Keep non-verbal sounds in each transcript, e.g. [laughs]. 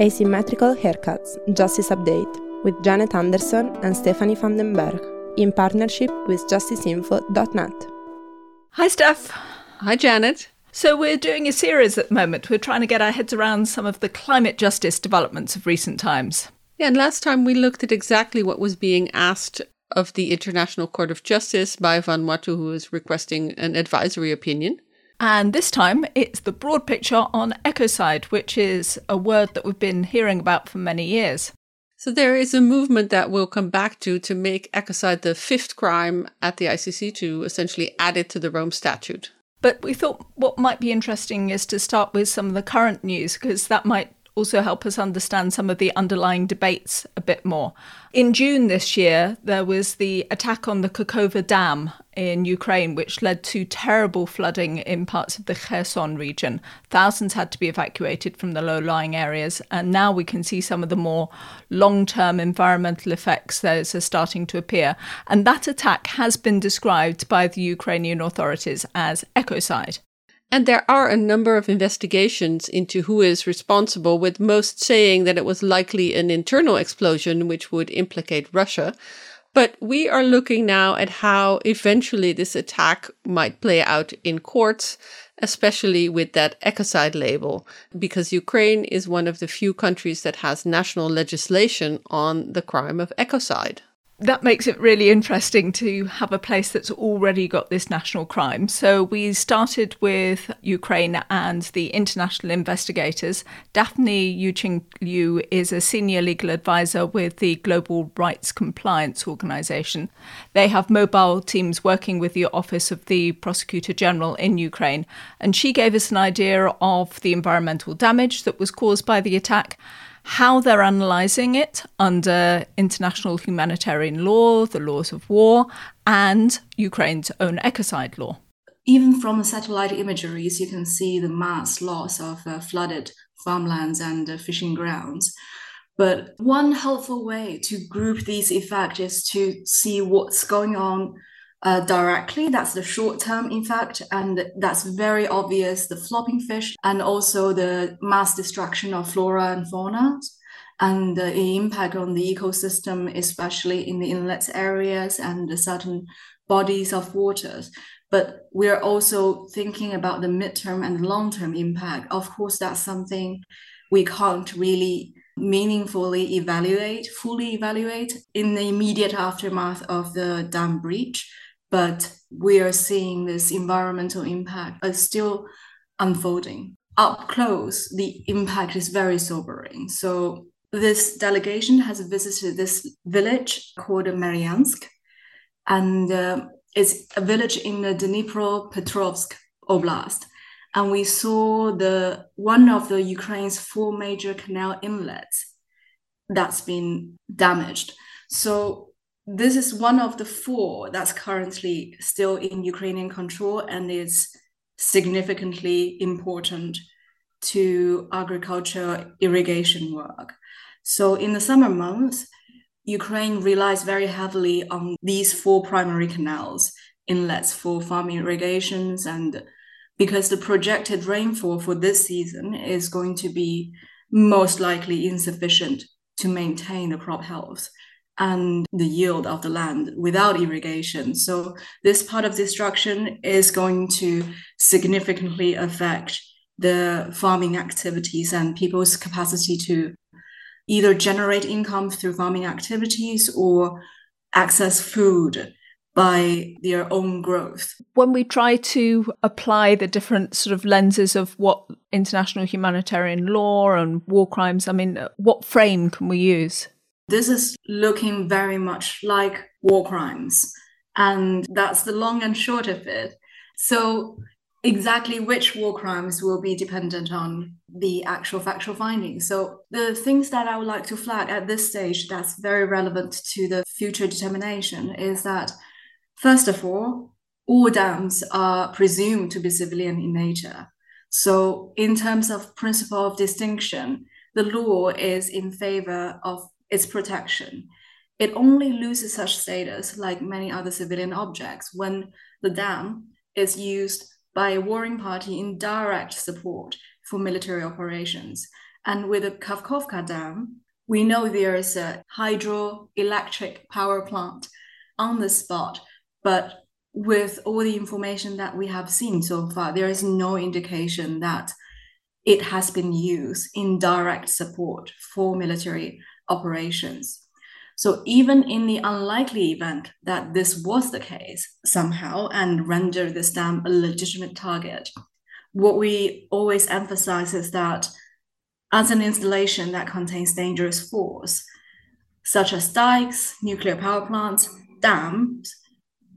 Asymmetrical Haircuts Justice Update with Janet Anderson and Stephanie van den Berg in partnership with justiceinfo.net. Hi, Steph. Hi, Janet. So, we're doing a series at the moment. We're trying to get our heads around some of the climate justice developments of recent times. Yeah, and last time we looked at exactly what was being asked of the International Court of Justice by Vanuatu, who is requesting an advisory opinion. And this time it's the broad picture on ecocide, which is a word that we've been hearing about for many years. So there is a movement that we'll come back to to make ecocide the fifth crime at the ICC to essentially add it to the Rome Statute. But we thought what might be interesting is to start with some of the current news because that might also help us understand some of the underlying debates a bit more. In June this year, there was the attack on the Kakhovka Dam in Ukraine, which led to terrible flooding in parts of the Kherson region. Thousands had to be evacuated from the low lying areas, and now we can see some of the more long term environmental effects that are starting to appear. And that attack has been described by the Ukrainian authorities as ecocide. And there are a number of investigations into who is responsible, with most saying that it was likely an internal explosion which would implicate Russia. But we are looking now at how eventually this attack might play out in courts, especially with that ecocide label, because Ukraine is one of the few countries that has national legislation on the crime of ecocide that makes it really interesting to have a place that's already got this national crime. So we started with Ukraine and the international investigators. Daphne Yuching Liu is a senior legal advisor with the Global Rights Compliance Organization. They have mobile teams working with the Office of the Prosecutor General in Ukraine. And she gave us an idea of the environmental damage that was caused by the attack how they're analysing it under international humanitarian law, the laws of war, and Ukraine's own ecocide law. Even from the satellite imageries, you can see the mass loss of uh, flooded farmlands and uh, fishing grounds. But one helpful way to group these effects is to see what's going on uh, directly. That's the short term effect, and that's very obvious the flopping fish and also the mass destruction of flora and fauna and the impact on the ecosystem, especially in the inlet areas and certain bodies of waters. But we're also thinking about the midterm and long term impact. Of course, that's something we can't really meaningfully evaluate, fully evaluate in the immediate aftermath of the dam breach but we are seeing this environmental impact is still unfolding. Up close, the impact is very sobering. So this delegation has visited this village called Maryansk, and uh, it's a village in the Dnipropetrovsk Oblast. And we saw the one of the Ukraine's four major canal inlets that's been damaged. So this is one of the four that's currently still in Ukrainian control and is significantly important to agriculture irrigation work. So in the summer months, Ukraine relies very heavily on these four primary canals, inlets for farming irrigations, and because the projected rainfall for this season is going to be most likely insufficient to maintain the crop health and the yield of the land without irrigation. So this part of destruction is going to significantly affect the farming activities and people's capacity to either generate income through farming activities or access food by their own growth. When we try to apply the different sort of lenses of what international humanitarian law and war crimes, I mean, what frame can we use? This is looking very much like war crimes. And that's the long and short of it. So, exactly which war crimes will be dependent on the actual factual findings. So, the things that I would like to flag at this stage that's very relevant to the future determination is that, first of all, all dams are presumed to be civilian in nature. So, in terms of principle of distinction, the law is in favor of its protection. It only loses such status, like many other civilian objects, when the dam is used by a warring party in direct support for military operations. And with the Kakhovka Dam, we know there is a hydroelectric power plant on the spot, but with all the information that we have seen so far, there is no indication that it has been used in direct support for military operations. So even in the unlikely event that this was the case somehow and render the dam a legitimate target, what we always emphasize is that as an installation that contains dangerous force, such as dikes, nuclear power plants, dams,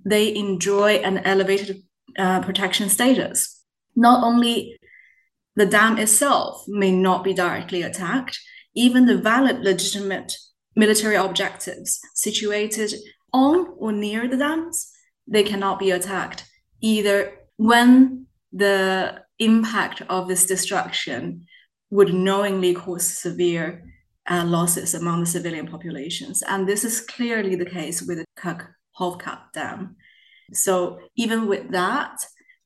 they enjoy an elevated uh, protection status. Not only the dam itself may not be directly attacked, even the valid legitimate military objectives situated on or near the dams, they cannot be attacked either when the impact of this destruction would knowingly cause severe uh, losses among the civilian populations. And this is clearly the case with the Kakhovka Dam. So even with that,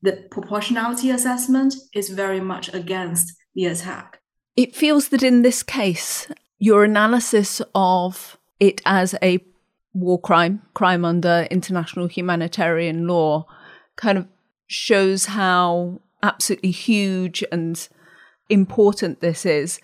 the proportionality assessment is very much against the attack. It feels that in this case, your analysis of it as a war crime, crime under international humanitarian law, kind of shows how absolutely huge and important this is.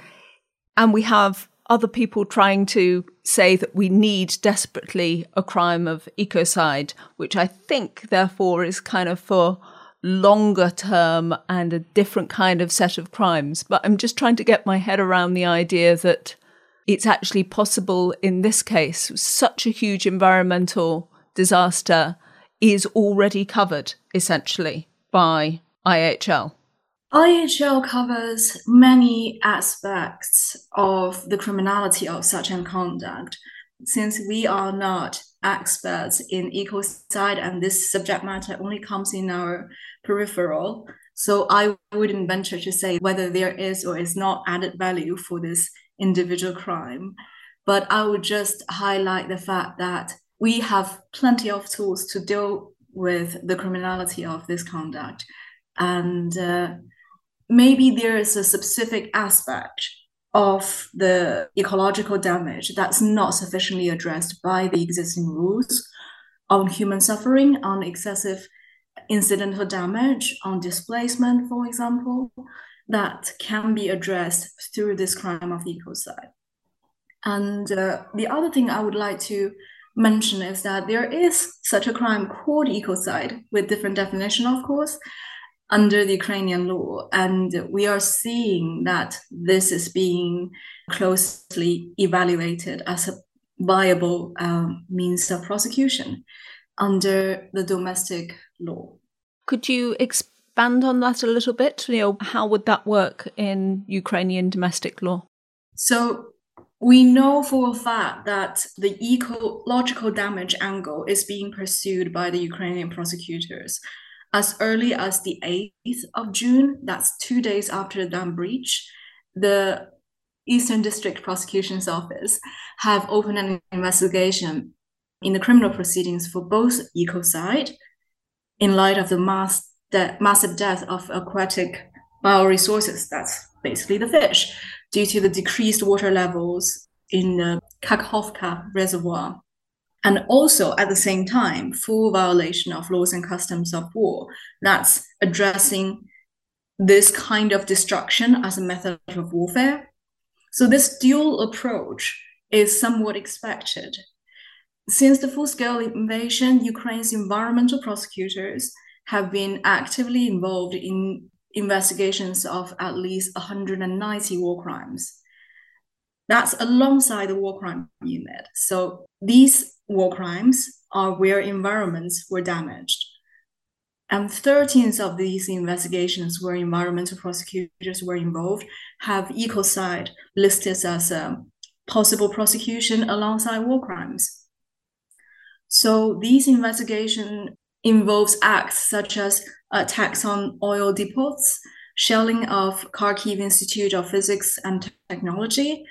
And we have other people trying to say that we need desperately a crime of ecocide, which I think, therefore, is kind of for longer term and a different kind of set of crimes. But I'm just trying to get my head around the idea that it's actually possible in this case. Such a huge environmental disaster is already covered essentially by IHL. IHL covers many aspects of the criminality of such conduct. Since we are not experts in ecocide and this subject matter only comes in our peripheral, so I wouldn't venture to say whether there is or is not added value for this individual crime. But I would just highlight the fact that we have plenty of tools to deal with the criminality of this conduct. And uh, maybe there is a specific aspect of the ecological damage that's not sufficiently addressed by the existing rules on human suffering, on excessive incidental damage, on displacement, for example that can be addressed through this crime of ecocide. And uh, the other thing I would like to mention is that there is such a crime called ecocide with different definition, of course, under the Ukrainian law. And we are seeing that this is being closely evaluated as a viable um, means of prosecution under the domestic law. Could you expand on that a little bit? You know, how would that work in Ukrainian domestic law? So we know for a fact that the ecological damage angle is being pursued by the Ukrainian prosecutors as early as the 8th of June, that's two days after the dam breach, the Eastern District Prosecution's Office have opened an investigation in the criminal proceedings for both ecocide in light of the mass the massive death of aquatic bioresources, that's basically the fish, due to the decreased water levels in the Kakhovka reservoir. And also at the same time, full violation of laws and customs of war. That's addressing this kind of destruction as a method of warfare. So this dual approach is somewhat expected. Since the full-scale invasion, Ukraine's environmental prosecutors have been actively involved in investigations of at least 190 war crimes. That's alongside the war crime unit. So these war crimes are where environments were damaged. And 13 of these investigations where environmental prosecutors were involved have ecocide listed as a possible prosecution alongside war crimes. So these investigation involves acts such as attacks on oil depots, shelling of Kharkiv Institute of Physics and Technology,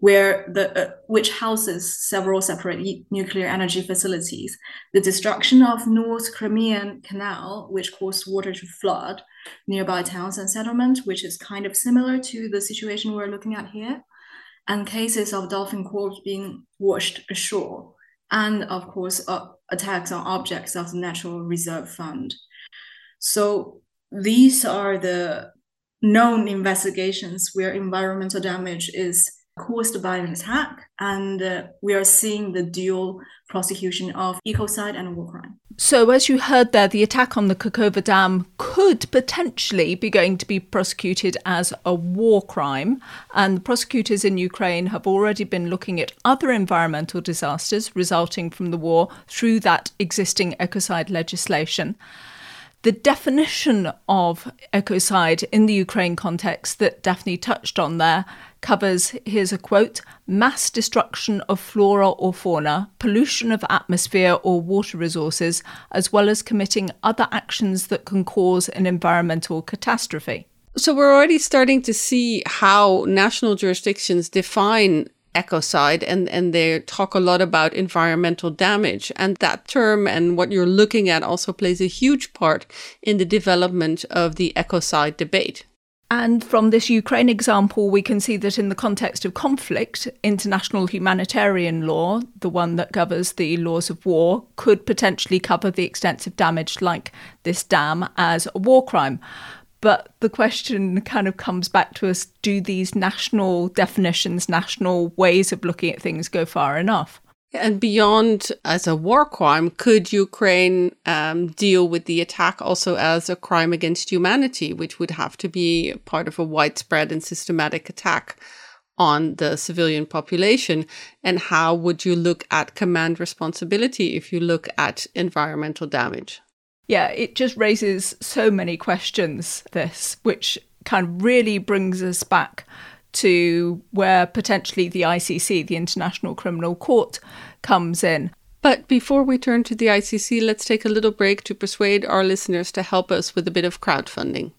where the uh, which houses several separate e- nuclear energy facilities. The destruction of North Crimean Canal, which caused water to flood nearby towns and settlements, which is kind of similar to the situation we're looking at here, and cases of dolphin corpses being washed ashore, and of course uh, attacks on objects of the Natural Reserve Fund. So these are the known investigations where environmental damage is caused by an attack, and uh, we are seeing the dual prosecution of ecocide and war crime. So, as you heard there, the attack on the Kakhovka Dam could potentially be going to be prosecuted as a war crime. And the prosecutors in Ukraine have already been looking at other environmental disasters resulting from the war through that existing ecocide legislation. The definition of ecocide in the Ukraine context that Daphne touched on there covers here's a quote mass destruction of flora or fauna, pollution of atmosphere or water resources, as well as committing other actions that can cause an environmental catastrophe. So we're already starting to see how national jurisdictions define ecocide and, and they talk a lot about environmental damage. And that term and what you're looking at also plays a huge part in the development of the ecocide debate. And from this Ukraine example, we can see that in the context of conflict, international humanitarian law, the one that governs the laws of war, could potentially cover the extensive damage like this dam as a war crime. But the question kind of comes back to us do these national definitions, national ways of looking at things go far enough? And beyond as a war crime, could Ukraine um, deal with the attack also as a crime against humanity, which would have to be part of a widespread and systematic attack on the civilian population? And how would you look at command responsibility if you look at environmental damage? yeah, it just raises so many questions, this, which kind of really brings us back to where potentially the ICC, the International Criminal Court, comes in. But before we turn to the ICC, let's take a little break to persuade our listeners to help us with a bit of crowdfunding.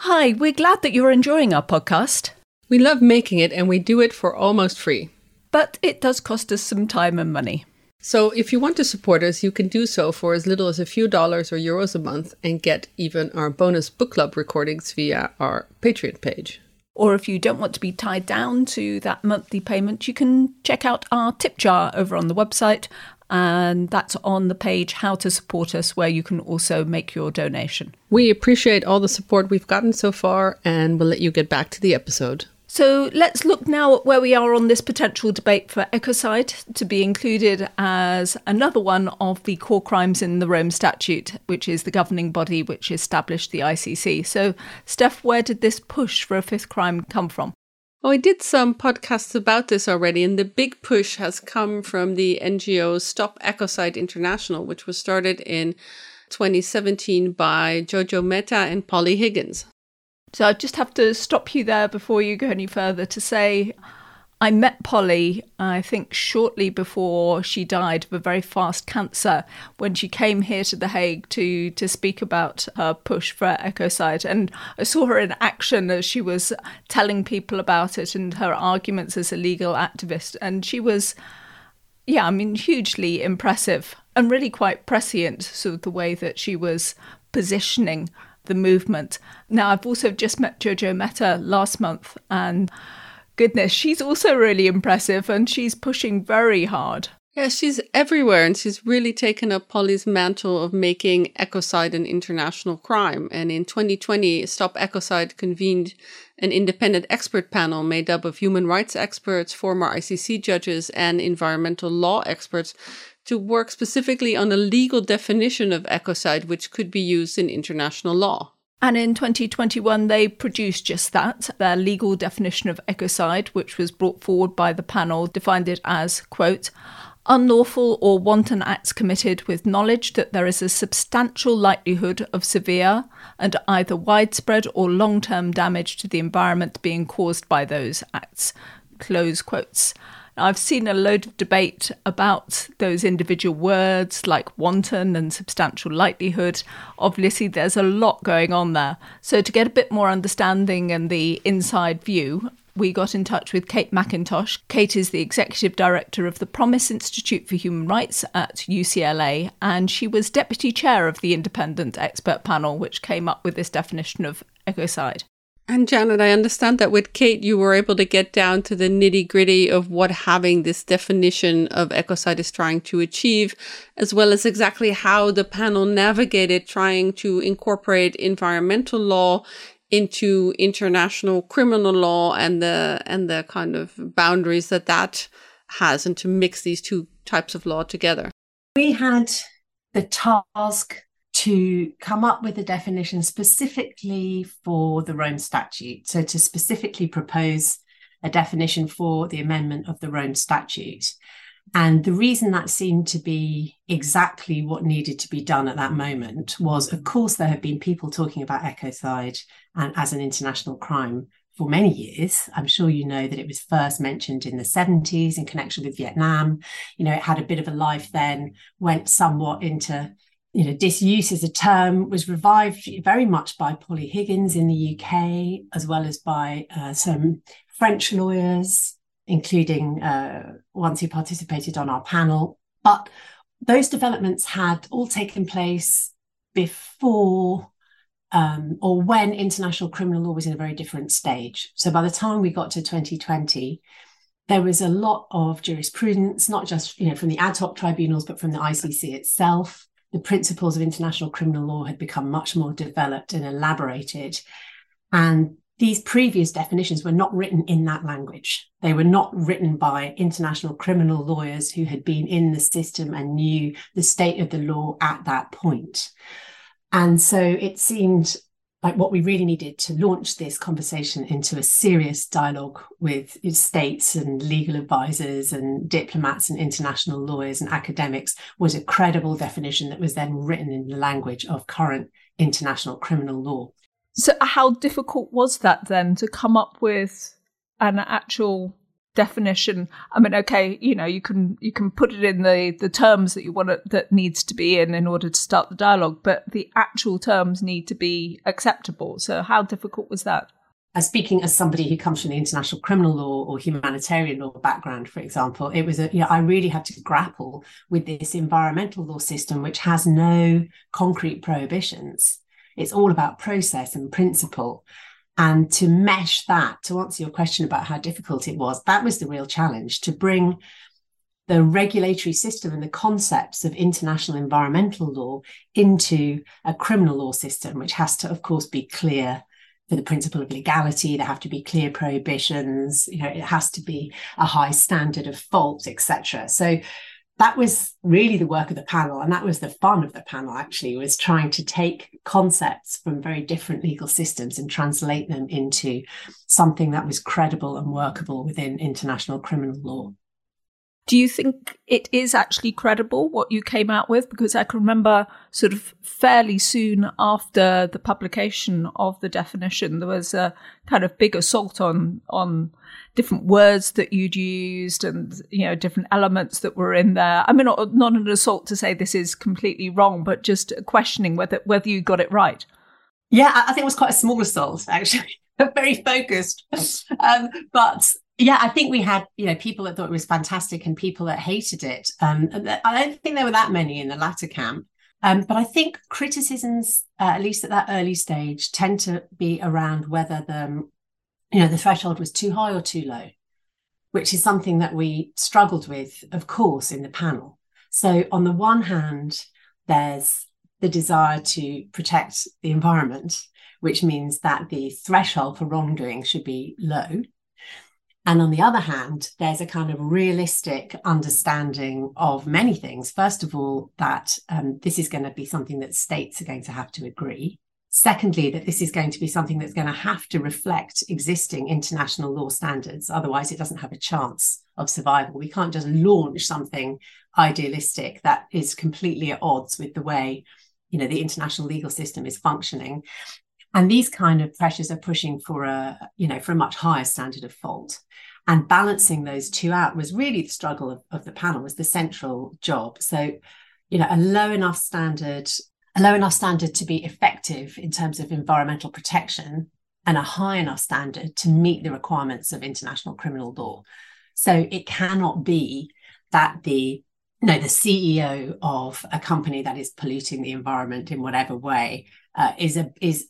Hi, we're glad that you're enjoying our podcast. We love making it and we do it for almost free. But it does cost us some time and money. So if you want to support us, you can do so for as little as a few dollars or euros a month and get even our bonus book club recordings via our Patreon page. Or if you don't want to be tied down to that monthly payment, you can check out our tip jar over on the website. And that's on the page How to Support Us, where you can also make your donation. We appreciate all the support we've gotten so far, and we'll let you get back to the episode. So let's look now at where we are on this potential debate for ecocide to be included as another one of the core crimes in the Rome Statute, which is the governing body which established the ICC. So, Steph, where did this push for a fifth crime come from? Well, I did some podcasts about this already, and the big push has come from the NGO Stop Ecocide International, which was started in 2017 by Jojo Mehta and Polly Higgins. So I just have to stop you there before you go any further to say I met Polly, I think, shortly before she died of a very fast cancer when she came here to The Hague to, to speak about her push for ecocide. And I saw her in action as she was telling people about it and her arguments as a legal activist. And she was, yeah, I mean, hugely impressive and really quite prescient, sort of the way that she was positioning the movement. Now, I've also just met Jojo Mehta last month, and goodness, she's also really impressive and she's pushing very hard. Yeah, she's everywhere and she's really taken up Polly's mantle of making ecocide an international crime. And in 2020, Stop Ecocide convened an independent expert panel made up of human rights experts, former ICC judges, and environmental law experts to work specifically on a legal definition of ecocide which could be used in international law. And in 2021, they produced just that. Their legal definition of ecocide, which was brought forward by the panel, defined it as, quote, unlawful or wanton acts committed with knowledge that there is a substantial likelihood of severe and either widespread or long term damage to the environment being caused by those acts. Close quotes. I've seen a load of debate about those individual words like wanton and substantial likelihood. Obviously, there's a lot going on there. So, to get a bit more understanding and the inside view, we got in touch with Kate Mackintosh. Kate is the executive director of the Promise Institute for Human Rights at UCLA, and she was deputy chair of the independent expert panel which came up with this definition of ecocide. And Janet, I understand that with Kate, you were able to get down to the nitty gritty of what having this definition of ecocide is trying to achieve, as well as exactly how the panel navigated trying to incorporate environmental law into international criminal law and the and the kind of boundaries that that has, and to mix these two types of law together. We had the task to come up with a definition specifically for the Rome Statute. So, to specifically propose a definition for the amendment of the Rome Statute. And the reason that seemed to be exactly what needed to be done at that moment was, of course, there have been people talking about ecocide and as an international crime for many years. I'm sure you know that it was first mentioned in the 70s in connection with Vietnam. You know, it had a bit of a life then, went somewhat into you know, disuse as a term was revived very much by Polly Higgins in the UK, as well as by uh, some French lawyers, including uh, ones who participated on our panel. But those developments had all taken place before um, or when international criminal law was in a very different stage. So by the time we got to 2020, there was a lot of jurisprudence, not just you know from the ad hoc tribunals, but from the ICC itself the principles of international criminal law had become much more developed and elaborated. And these previous definitions were not written in that language. They were not written by international criminal lawyers who had been in the system and knew the state of the law at that point. And so it seemed like what we really needed to launch this conversation into a serious dialogue with states and legal advisors and diplomats and international lawyers and academics was a credible definition that was then written in the language of current international criminal law. So, how difficult was that then to come up with an actual definition. I mean okay you know you can you can put it in the the terms that you want it, that needs to be in in order to start the dialogue but the actual terms need to be acceptable. So how difficult was that? As speaking as somebody who comes from the international criminal law or humanitarian law background, for example, it was a, you know, I really had to grapple with this environmental law system, which has no concrete prohibitions. It's all about process and principle and to mesh that to answer your question about how difficult it was that was the real challenge to bring the regulatory system and the concepts of international environmental law into a criminal law system which has to of course be clear for the principle of legality. There have to be clear prohibitions. You know it has to be a high standard of fault etc so that was really the work of the panel and that was the fun of the panel actually was trying to take concepts from very different legal systems and translate them into something that was credible and workable within international criminal law do you think it is actually credible what you came out with? Because I can remember sort of fairly soon after the publication of the definition, there was a kind of big assault on on different words that you'd used and you know different elements that were in there. I mean, not, an assault to say this is completely wrong, but just questioning whether whether you got it right. Yeah, I think it was quite a small assault actually, [laughs] very focused. [laughs] Um, but yeah, I think we had you know people that thought it was fantastic and people that hated it. Um, I don't think there were that many in the latter camp. Um, but I think criticisms, uh, at least at that early stage, tend to be around whether the you know the threshold was too high or too low, which is something that we struggled with, of course, in the panel. So on the one hand, there's the desire to protect the environment, which means that the threshold for wrongdoing should be low. And on the other hand, there's a kind of realistic understanding of many things. First of all, that um, this is going to be something that states are going to have to agree. Secondly, that this is going to be something that's going to have to reflect existing international law standards. Otherwise, it doesn't have a chance of survival. We can't just launch something idealistic that is completely at odds with the way you know the international legal system is functioning and these kind of pressures are pushing for a you know for a much higher standard of fault and balancing those two out was really the struggle of, of the panel was the central job so you know a low enough standard a low enough standard to be effective in terms of environmental protection and a high enough standard to meet the requirements of international criminal law. So it cannot be that the know, the CEO of a company that is polluting the environment in whatever way uh, is a, is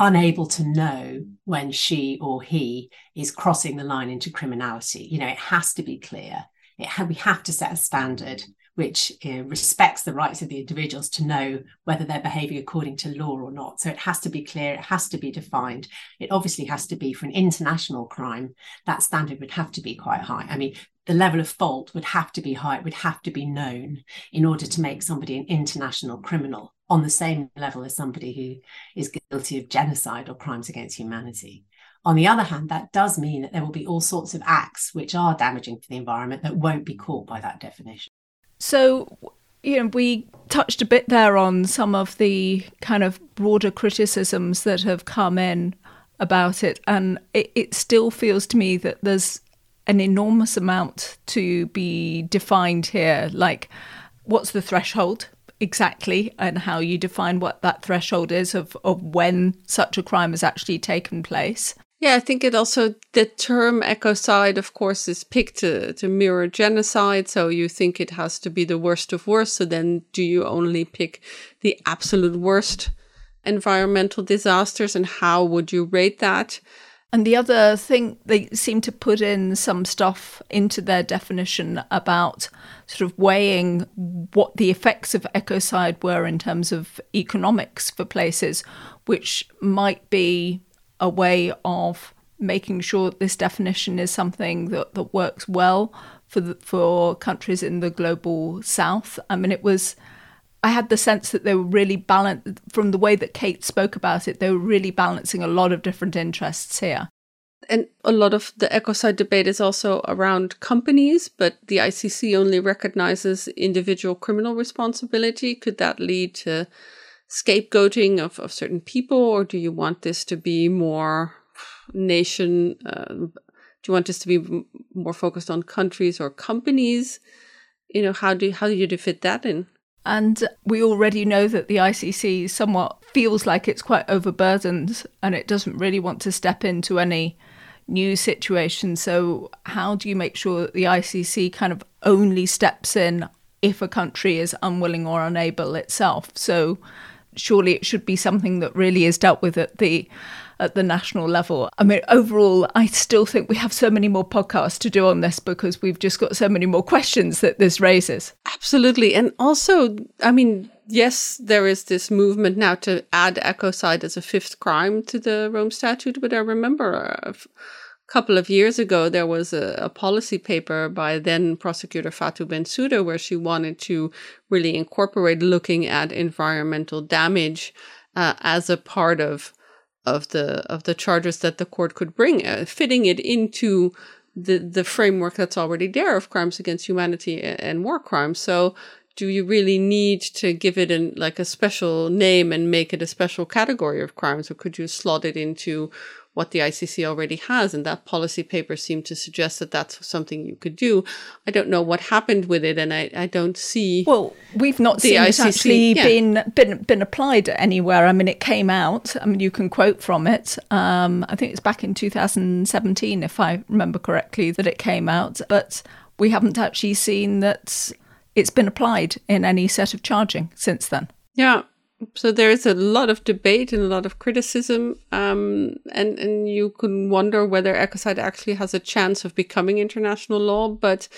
unable to know when she or he is crossing the line into criminality. You know, it has to be clear. Ha- we have to set a standard which uh, respects the rights of the individuals to know whether they're behaving according to law or not. So it has to be clear, it has to be defined. It obviously has to be for an international crime, that standard would have to be quite high. I mean, the level of fault would have to be high, it would have to be known in order to make somebody an international criminal on the same level as somebody who is guilty of genocide or crimes against humanity. On the other hand, that does mean that there will be all sorts of acts which are damaging to the environment that won't be caught by that definition. So, you know, we touched a bit there on some of the kind of broader criticisms that have come in about it. And it, it still feels to me that there's an enormous amount to be defined here. Like, what's the threshold exactly, and how you define what that threshold is of, of when such a crime has actually taken place. Yeah, I think it also the term ecocide, of course, is picked to, to mirror genocide. So you think it has to be the worst of worst. So then do you only pick the absolute worst environmental disasters and how would you rate that? And the other thing, they seem to put in some stuff into their definition about sort of weighing what the effects of ecocide were in terms of economics for places, which might be a way of making sure this definition is something that, that works well for the, for countries in the global south. I mean, it was. I had the sense that they were really balanced from the way that Kate spoke about it. They were really balancing a lot of different interests here. And a lot of the ecocide debate is also around companies, but the ICC only recognizes individual criminal responsibility. Could that lead to scapegoating of, of certain people, or do you want this to be more nation? Uh, do you want this to be more focused on countries or companies? You know, how do how do you fit that in? And we already know that the ICC somewhat feels like it's quite overburdened and it doesn't really want to step into any new situation. So, how do you make sure that the ICC kind of only steps in if a country is unwilling or unable itself? So, surely it should be something that really is dealt with at the at the national level. I mean, overall, I still think we have so many more podcasts to do on this because we've just got so many more questions that this raises. Absolutely. And also, I mean, yes, there is this movement now to add ecocide as a fifth crime to the Rome Statute, but I remember uh, couple of years ago, there was a, a, policy paper by then prosecutor Fatou Bensouda where she wanted to really incorporate looking at environmental damage uh, as a part of of the of the charges that the court could bring, uh, fitting it into the the framework that's already there of crimes against humanity and, and war crimes. So do you really need to give it an like a special name and make it a special category of crimes or could you slot it into what the ICC already has. And that policy paper seemed to suggest that that's something you could do. I don't know what happened with it, and I, I don't see. Well, we've not seen ICC, it actually yeah. been, been been applied anywhere. I mean, it came out. I mean, you can quote from it. Um, I think it's back in 2017, if I remember correctly, that it came out. But we haven't actually seen that it's been applied in any set of charging since then. Yeah, so there is a lot of debate and a lot of criticism, um, and and you can wonder whether ecocide actually has a chance of becoming international law. But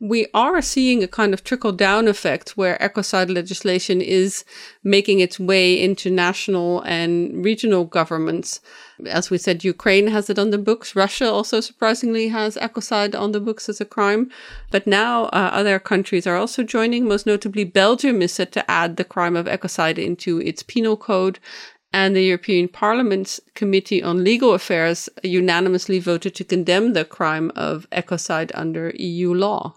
we are seeing a kind of trickle down effect where ecocide legislation is making its way into national and regional governments. As we said, Ukraine has it on the books. Russia also surprisingly has ecocide on the books as a crime. But now uh, other countries are also joining. Most notably, Belgium is set to add the crime of ecocide into its penal code. And the European Parliament's Committee on Legal Affairs unanimously voted to condemn the crime of ecocide under EU law.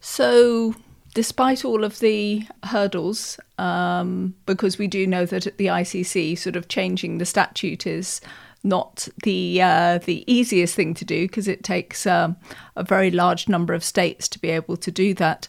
So, despite all of the hurdles, um, because we do know that at the ICC, sort of changing the statute is not the uh, the easiest thing to do because it takes um, a very large number of states to be able to do that.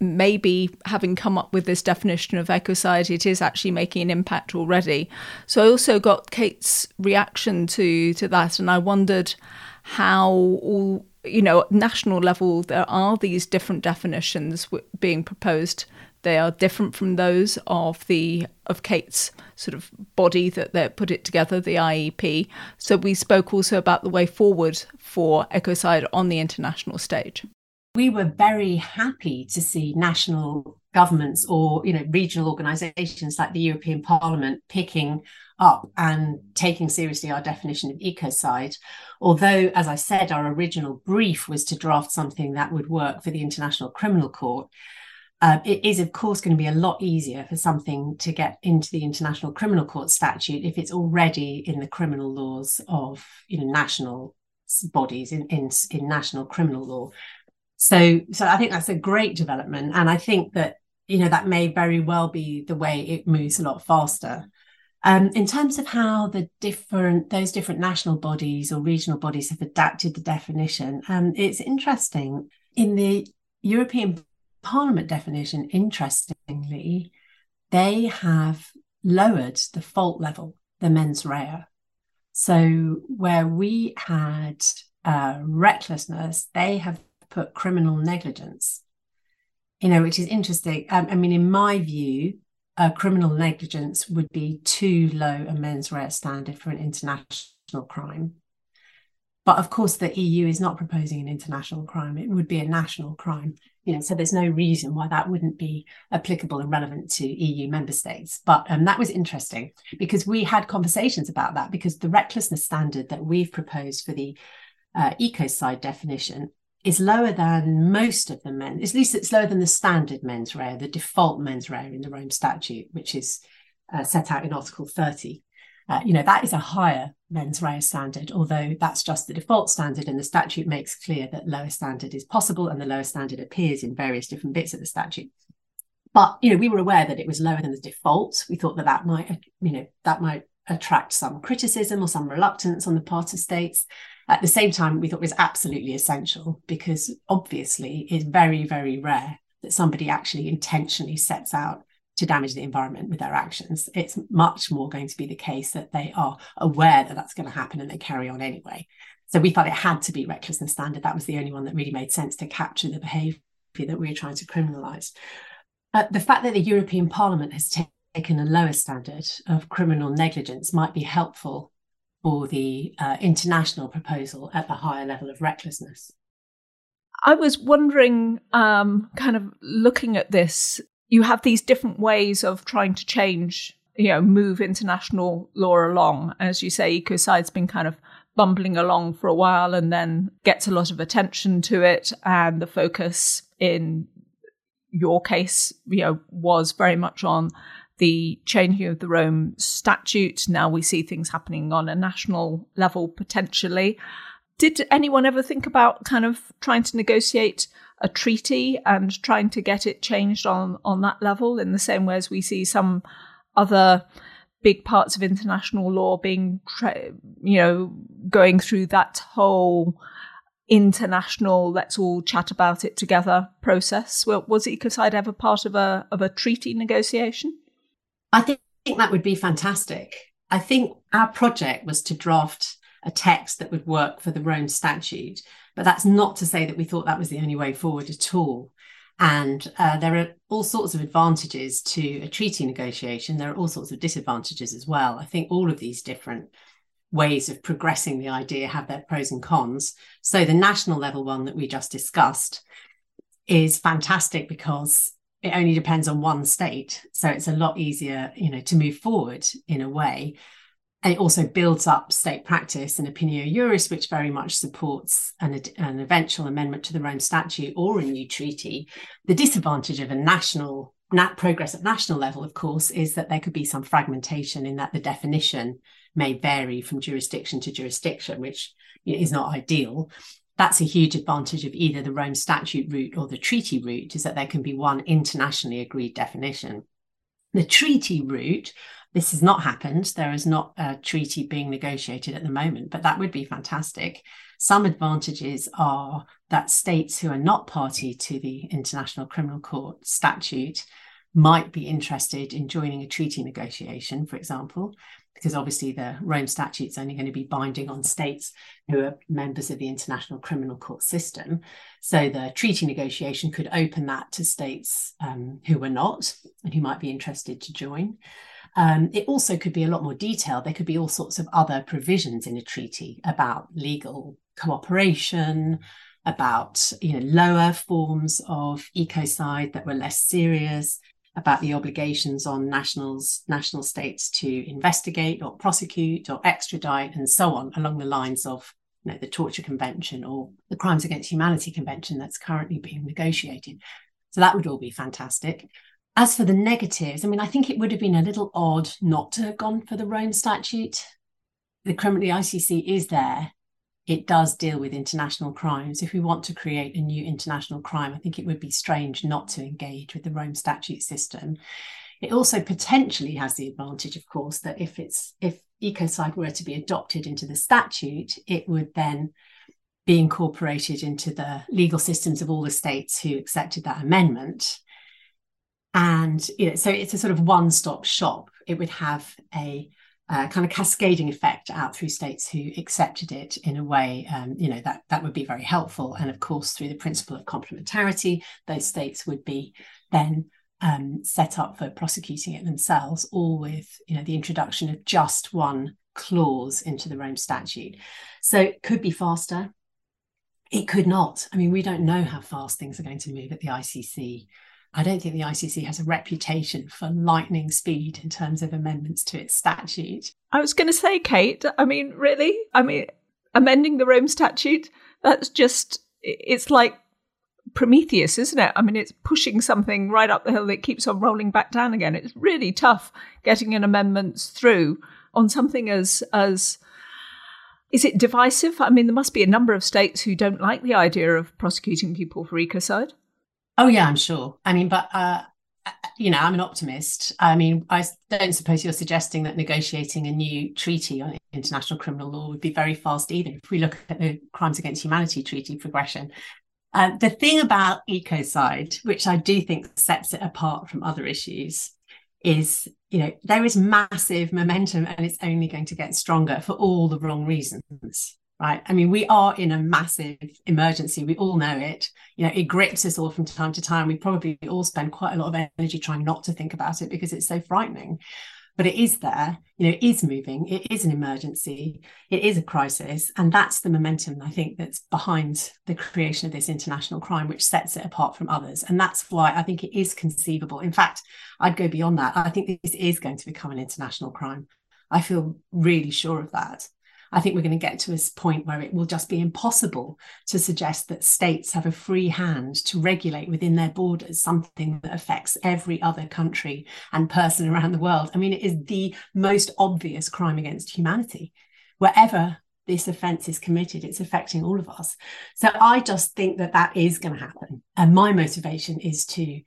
maybe having come up with this definition of ecocide, it is actually making an impact already. So I also got Kate's reaction to to that, and I wondered how all you know national level there are these different definitions being proposed they are different from those of the of Kate's sort of body that they put it together, the IEP. So we spoke also about the way forward for ecocide on the international stage. We were very happy to see national governments or you know regional organizations like the European Parliament picking up and taking seriously our definition of ecocide. Although, as I said, our original brief was to draft something that would work for the International Criminal Court. Uh, it is, of course, going to be a lot easier for something to get into the International Criminal Court statute if it's already in the criminal laws of you know national bodies in, in, in national criminal law. So, so I think that's a great development, and I think that you know that may very well be the way it moves a lot faster. Um, in terms of how the different those different national bodies or regional bodies have adapted the definition, um, it's interesting in the European Parliament definition. Interestingly, they have lowered the fault level, the mens rea. So where we had uh, recklessness, they have put criminal negligence. You know, which is interesting. Um, I mean, in my view, uh, criminal negligence would be too low a mens rea standard for an international crime. But of course, the EU is not proposing an international crime; it would be a national crime. You know, so there's no reason why that wouldn't be applicable and relevant to EU member states. But um, that was interesting because we had conversations about that because the recklessness standard that we've proposed for the uh, ecocide definition is lower than most of the men, at least it's lower than the standard mens rea, the default mens rea in the Rome Statute, which is uh, set out in Article 30. Uh, you know, that is a higher mens rea standard, although that's just the default standard, and the statute makes clear that lower standard is possible, and the lower standard appears in various different bits of the statute. But you know, we were aware that it was lower than the default. We thought that that might, you know, that might attract some criticism or some reluctance on the part of states. At the same time, we thought it was absolutely essential because obviously it's very, very rare that somebody actually intentionally sets out to damage the environment with their actions. It's much more going to be the case that they are aware that that's going to happen and they carry on anyway. So we thought it had to be recklessness standard. That was the only one that really made sense to capture the behaviour that we were trying to criminalise. But the fact that the European Parliament has taken a lower standard of criminal negligence might be helpful for the uh, international proposal at the higher level of recklessness. I was wondering, um, kind of looking at this, you have these different ways of trying to change, you know, move international law along. As you say, ecocide's been kind of bumbling along for a while and then gets a lot of attention to it. And the focus in your case, you know, was very much on the changing of the Rome statute. Now we see things happening on a national level potentially. Did anyone ever think about kind of trying to negotiate a treaty and trying to get it changed on, on that level in the same way as we see some other big parts of international law being, you know, going through that whole international let's all chat about it together process was ecocide ever part of a of a treaty negotiation I think, that would be fantastic. I think our project was to draft a text that would work for the Rome statute, but that's not to say that we thought that was the only way forward at all. And uh, there are all sorts of advantages to a treaty negotiation. There are all sorts of disadvantages as well. I think all of these different ways of progressing the idea have their pros and cons. So the national level one that we just discussed is fantastic because it only depends on one state. So it's a lot easier you know to move forward in a way. And it also builds up state practice and opinio juris which very much supports an, an eventual amendment to the rome statute or a new treaty. The disadvantage of a national nat progress at national level of course is that there could be some fragmentation in that the definition may vary from jurisdiction to jurisdiction which is not ideal that's a huge advantage of either the Rome Statute route or the treaty route, is that there can be one internationally agreed definition. The treaty route this has not happened. There is not a treaty being negotiated at the moment, but that would be fantastic. Some advantages are that states who are not party to the International Criminal Court statute might be interested in joining a treaty negotiation, for example, because obviously the Rome Statute is only going to be binding on states who are members of the International Criminal Court system. So the treaty negotiation could open that to states um, who were not and who might be interested to join. Um, it also could be a lot more detailed. There could be all sorts of other provisions in a treaty about legal cooperation, about you know lower forms of ecocide that were less serious, about the obligations on nationals, national states to investigate or prosecute or extradite and so on along the lines of you know, the Torture Convention or the Crimes Against Humanity Convention that's currently being negotiated. So that would all be fantastic. As for the negatives, I mean, I think it would have been a little odd not to have gone for the Rome Statute. The criminal the ICC is there it does deal with international crimes. If we want to create a new international crime, I think it would be strange not to engage with the Rome Statute system. It also potentially has the advantage, of course, that if it's if ecocide were to be adopted into the statute, it would then be incorporated into the legal systems of all the states who accepted that amendment. And you know, so it's a sort of one-stop shop. It would have a uh, kind of cascading effect out through states who accepted it in a way, um, you know, that that would be very helpful. And of course, through the principle of complementarity, those states would be then um, set up for prosecuting it themselves, all with you know the introduction of just one clause into the Rome Statute. So it could be faster. It could not. I mean, we don't know how fast things are going to move at the ICC. I don't think the ICC has a reputation for lightning speed in terms of amendments to its statute. I was going to say, Kate, I mean, really? I mean, amending the Rome statute, that's just, it's like Prometheus, isn't it? I mean, it's pushing something right up the hill that keeps on rolling back down again. It's really tough getting an amendments through on something as, as, is it divisive? I mean, there must be a number of states who don't like the idea of prosecuting people for ecocide. Oh yeah, I'm sure. I mean, but uh, you know, I'm an optimist. I mean, I don't suppose you're suggesting that negotiating a new treaty on international criminal law would be very fast either. If we look at the Crimes Against Humanity Treaty progression, uh, the thing about ecocide, which I do think sets it apart from other issues, is you know there is massive momentum and it's only going to get stronger for all the wrong reasons right? I mean, we are in a massive emergency. We all know it. You know, it grips us all from time to time. We probably all spend quite a lot of energy trying not to think about it because it's so frightening. But it is there, you know, it is moving, it is an emergency, it is a crisis. And that's the momentum, I think, that's behind the creation of this international crime, which sets it apart from others. And that's why I think it is conceivable. In fact, I'd go beyond that. I think this is going to become an international crime. I feel really sure of that. I think we're going to get to this point where it will just be impossible to suggest that states have a free hand to regulate within their borders something that affects every other country and person around the world. I mean, it is the most obvious crime against humanity. Wherever this offence is committed, it's affecting all of us. So I just think that that is going to happen. And my motivation is to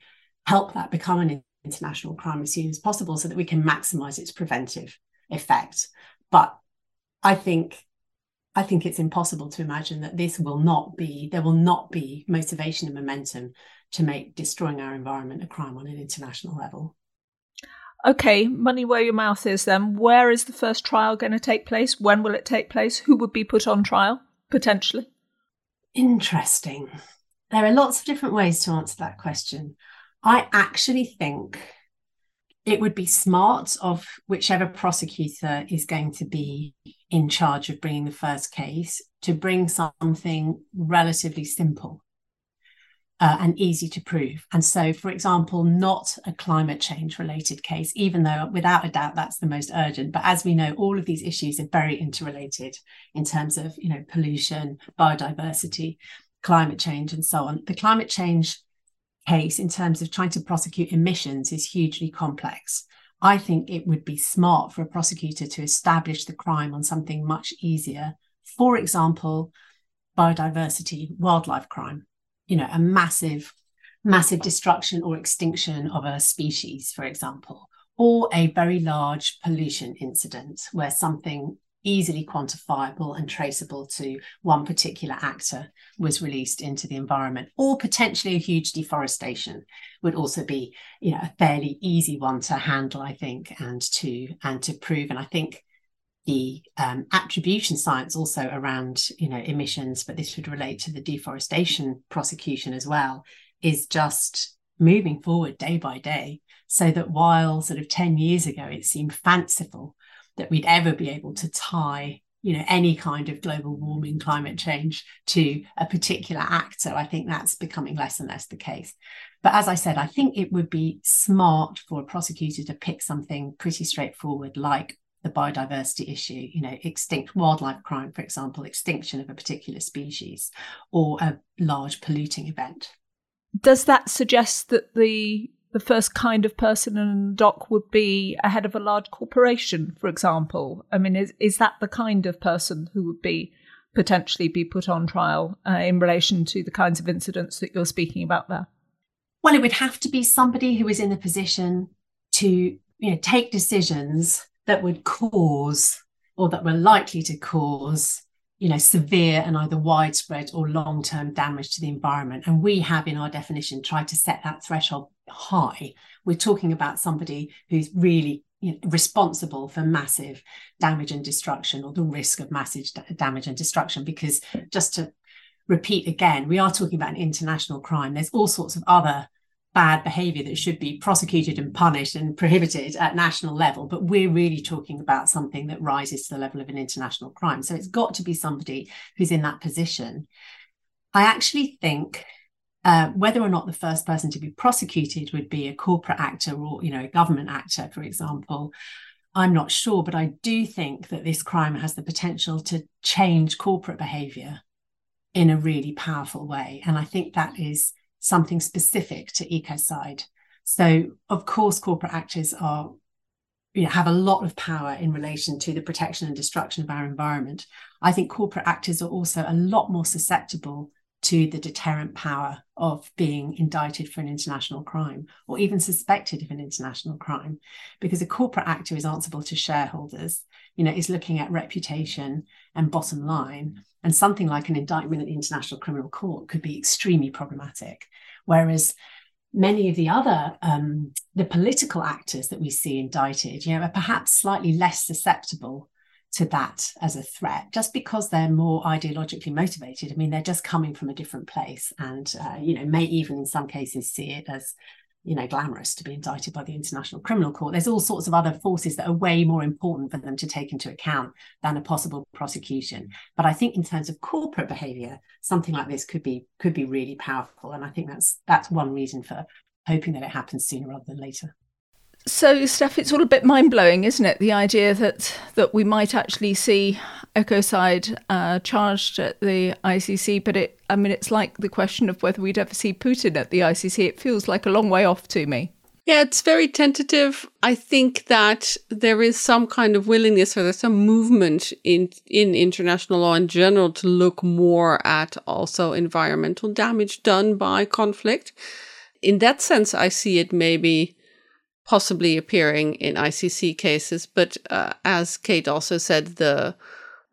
help that become an international crime as soon as possible so that we can maximize its preventive effect. But I think I think it's impossible to imagine that this will not be there will not be motivation and momentum to make destroying our environment a crime on an international level. Okay, money where your mouth is then. Where is the first trial going to take place? When will it take place? Who would be put on trial potentially? Interesting. There are lots of different ways to answer that question. I actually think it would be smart of whichever prosecutor is going to be in charge of bringing the first case to bring something relatively simple uh, and easy to prove. And so, for example, not a climate change related case, even though without a doubt that's the most urgent. But as we know, all of these issues are very interrelated in terms of, you know, pollution, biodiversity, climate change, and so on. The climate change case in terms of trying to prosecute emissions is hugely complex. I think it would be smart for a prosecutor to establish the crime on something much easier. For example, biodiversity, wildlife crime, you know, a massive, massive destruction or extinction of a species, for example, or a very large pollution incident where something easily quantifiable and traceable to one particular actor was released into the environment or potentially a huge deforestation would also be you know a fairly easy one to handle i think and to and to prove. And i think the um, attribution science also around you know emissions but this would relate to the deforestation prosecution as well is just moving forward day by day so that while sort of 10 years ago it seemed fanciful that we'd ever be able to tie you know any kind of global warming climate change to a particular actor. I think that's becoming less and less the case. But as i said i think it would be smart for a prosecutor to pick something pretty straightforward like the biodiversity issue you know extinct wildlife crime for example extinction of a particular species or a large polluting event. Does that suggest that the the first kind of person in a dock would be a head of a large corporation, for example. I mean, is is that the kind of person who would be potentially be put on trial uh, in relation to the kinds of incidents that you're speaking about there? Well, it would have to be somebody who is in a position to you know take decisions that would cause or that were likely to cause you know severe and either widespread or long-term damage to the environment and we have in our definition tried to set that threshold high we're talking about somebody who's really you know, responsible for massive damage and destruction or the risk of massive damage and destruction because just to repeat again we are talking about an international crime. There's all sorts of other bad behavior that should be prosecuted and punished and prohibited at national level but we're really talking about something that rises to the level of an international crime. So it's got to be somebody who's in that position. I actually think uh, whether or not the first person to be prosecuted would be a corporate actor or you know a government actor for example i'm not sure but i do think that this crime has the potential to change corporate behavior in a really powerful way and i think that is something specific to ecocide. So, of course, corporate actors are you know, have a lot of power in relation to the protection and destruction of our environment. I think corporate actors are also a lot more susceptible to the deterrent power of being indicted for an international crime or even suspected of an international crime because a corporate actor is answerable to shareholders you know is looking at reputation and bottom line and something like an indictment at the international criminal court could be extremely problematic. Whereas many of the other um, the political actors that we see indicted you know are perhaps slightly less susceptible to that as a threat just because they're more ideologically motivated. I mean they're just coming from a different place and uh, you know may even in some cases see it as you know glamorous to be indicted by the international criminal court. There's all sorts of other forces that are way more important for them to take into account than a possible prosecution. But i think in terms of corporate behavior something like this could be could be really powerful. And i think that's that's one reason for hoping that it happens sooner rather than later so, Steph, it's all a bit mind blowing, isn't it? The idea that that we might actually see ecocide uh, charged at the ICC, but it, I mean, it's like the question of whether we'd ever see Putin at the ICC. It feels like a long way off to me. Yeah, it's very tentative. I think that there is some kind of willingness or there's some movement in in international law in general to look more at also environmental damage done by conflict. In that sense, I see it maybe possibly appearing in ICC cases. But uh, as Kate also said, the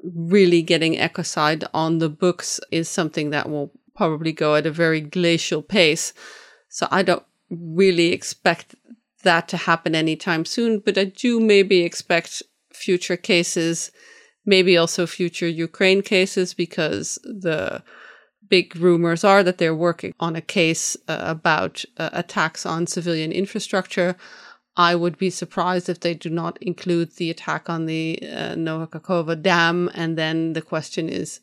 really getting ecocide on the books is something that will probably go at a very glacial pace. So I don't really expect that to happen anytime soon, but I do maybe expect future cases, maybe also future Ukraine cases, because the big rumors are that they're working on a case uh, about uh, attacks on civilian infrastructure. I would be surprised if they do not include the attack on the uh, Nova Kakhovka Dam. And then the question is,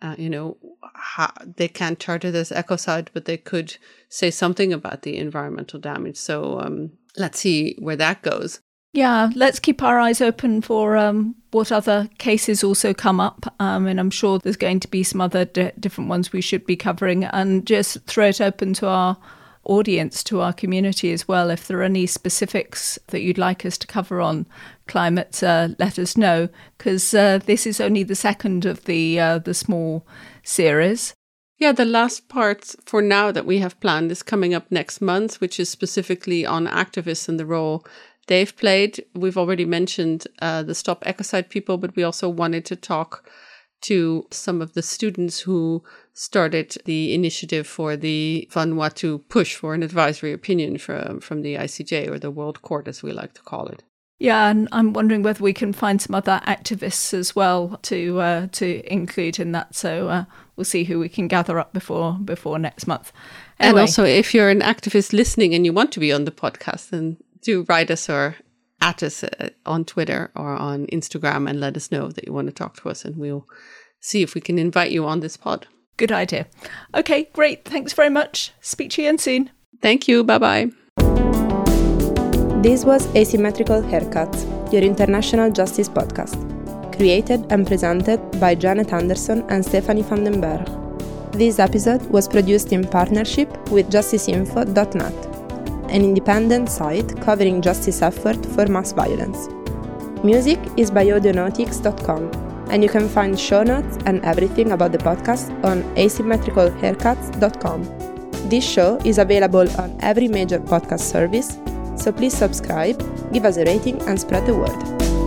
uh, you know, how, they can't chart it as ecocide, but they could say something about the environmental damage. So um, let's see where that goes. Yeah, let's keep our eyes open for um, what other cases also come up. Um, and I'm sure there's going to be some other d- different ones we should be covering. And just throw it open to our audience, to our community as well. If there are any specifics that you'd like us to cover on climate, uh, let us know, because uh, this is only the second of the uh, the small series. Yeah, the last part for now that we have planned is coming up next month, which is specifically on activists and the role they've played. We've already mentioned uh, the Stop Ecocide people, but we also wanted to talk to some of the students who started the initiative for the Vanuatu push for an advisory opinion from, from the ICJ or the World Court, as we like to call it. Yeah, and I'm wondering whether we can find some other activists as well to uh, to include in that. So uh, we'll see who we can gather up before before next month. Anyway. And also, if you're an activist listening and you want to be on the podcast, then do write us or at us uh, on Twitter or on Instagram and let us know that you want to talk to us, and we'll see if we can invite you on this pod. Good idea. Okay, great. Thanks very much. Speak to you again soon. Thank you. Bye bye. This was Asymmetrical Haircuts, your international justice podcast, created and presented by Janet Anderson and Stephanie van den Berg. This episode was produced in partnership with justiceinfo.net an independent site covering justice effort for mass violence. Music is by audionautix.com, and you can find show notes and everything about the podcast on asymmetricalhaircuts.com. This show is available on every major podcast service, so please subscribe, give us a rating, and spread the word.